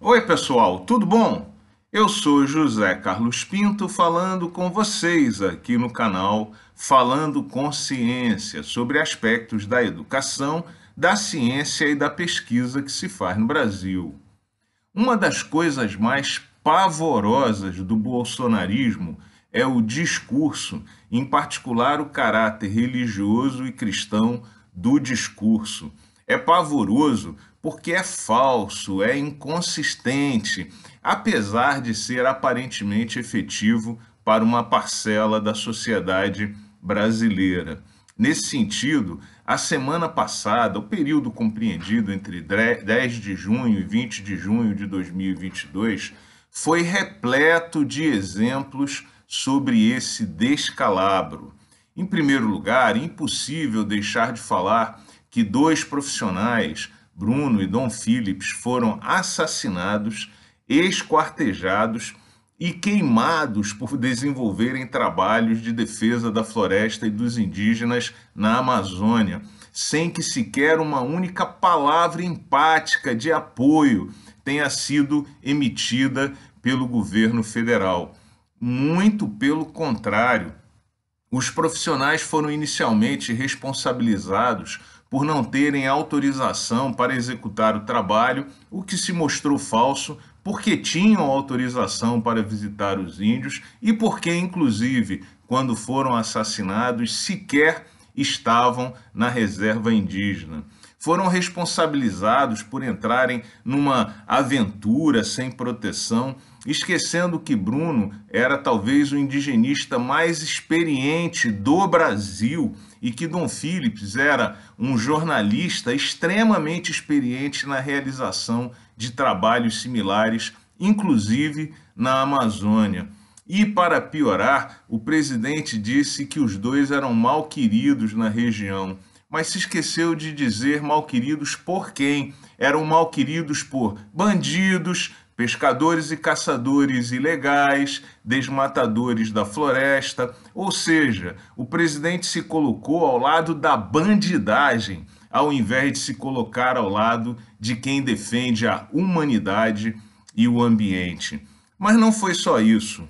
Oi, pessoal, tudo bom? Eu sou José Carlos Pinto falando com vocês aqui no canal Falando com Ciência sobre aspectos da educação, da ciência e da pesquisa que se faz no Brasil. Uma das coisas mais pavorosas do bolsonarismo é o discurso, em particular o caráter religioso e cristão do discurso. É pavoroso porque é falso, é inconsistente, apesar de ser aparentemente efetivo para uma parcela da sociedade brasileira. Nesse sentido, a semana passada, o período compreendido entre 10 de junho e 20 de junho de 2022, foi repleto de exemplos sobre esse descalabro. Em primeiro lugar, impossível deixar de falar que dois profissionais, Bruno e Dom Phillips, foram assassinados, esquartejados e queimados por desenvolverem trabalhos de defesa da floresta e dos indígenas na Amazônia, sem que sequer uma única palavra empática de apoio tenha sido emitida pelo governo federal. Muito pelo contrário, os profissionais foram inicialmente responsabilizados por não terem autorização para executar o trabalho, o que se mostrou falso, porque tinham autorização para visitar os índios e porque, inclusive, quando foram assassinados, sequer estavam na reserva indígena. Foram responsabilizados por entrarem numa aventura sem proteção, esquecendo que Bruno era talvez o indigenista mais experiente do Brasil e que Dom Phillips era um jornalista extremamente experiente na realização de trabalhos similares, inclusive na Amazônia. E, para piorar, o presidente disse que os dois eram mal queridos na região, mas se esqueceu de dizer mal queridos por quem? Eram mal queridos por bandidos, pescadores e caçadores ilegais, desmatadores da floresta, ou seja, o presidente se colocou ao lado da bandidagem, ao invés de se colocar ao lado de quem defende a humanidade e o ambiente. Mas não foi só isso.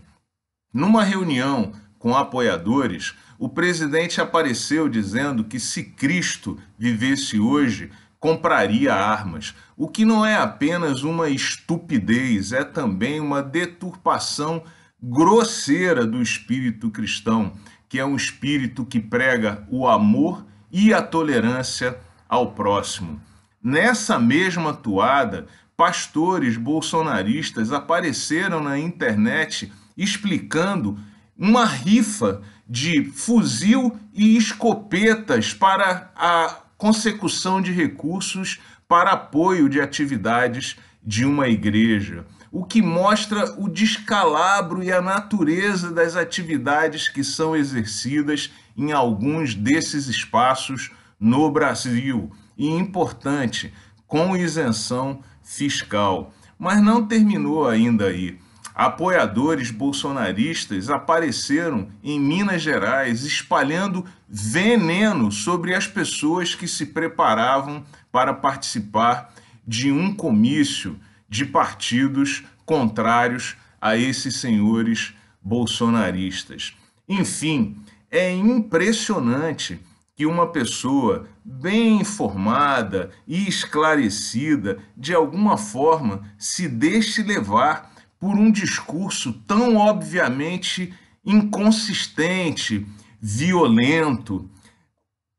Numa reunião com apoiadores, o presidente apareceu dizendo que se Cristo vivesse hoje, compraria armas, o que não é apenas uma estupidez, é também uma deturpação grosseira do espírito cristão, que é um espírito que prega o amor e a tolerância ao próximo. Nessa mesma toada, pastores bolsonaristas apareceram na internet explicando uma rifa de fuzil e escopetas para a consecução de recursos para apoio de atividades de uma igreja, o que mostra o descalabro e a natureza das atividades que são exercidas em alguns desses espaços no Brasil. E importante, com isenção fiscal. Mas não terminou ainda aí. Apoiadores bolsonaristas apareceram em Minas Gerais espalhando veneno sobre as pessoas que se preparavam para participar de um comício de partidos contrários a esses senhores bolsonaristas. Enfim, é impressionante que uma pessoa bem informada e esclarecida, de alguma forma, se deixe levar por um discurso tão obviamente inconsistente, violento,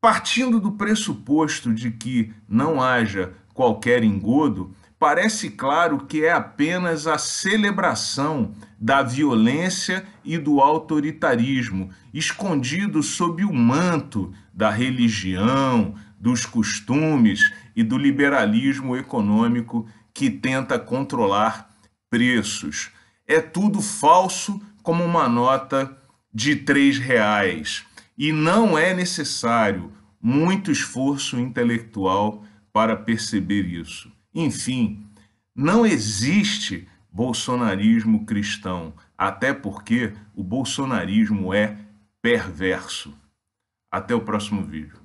partindo do pressuposto de que não haja qualquer engodo, parece claro que é apenas a celebração da violência e do autoritarismo, escondido sob o manto da religião, dos costumes e do liberalismo econômico que tenta controlar preços. É tudo falso como uma nota de três reais. E não é necessário muito esforço intelectual para perceber isso. Enfim, não existe bolsonarismo cristão, até porque o bolsonarismo é perverso. Até o próximo vídeo.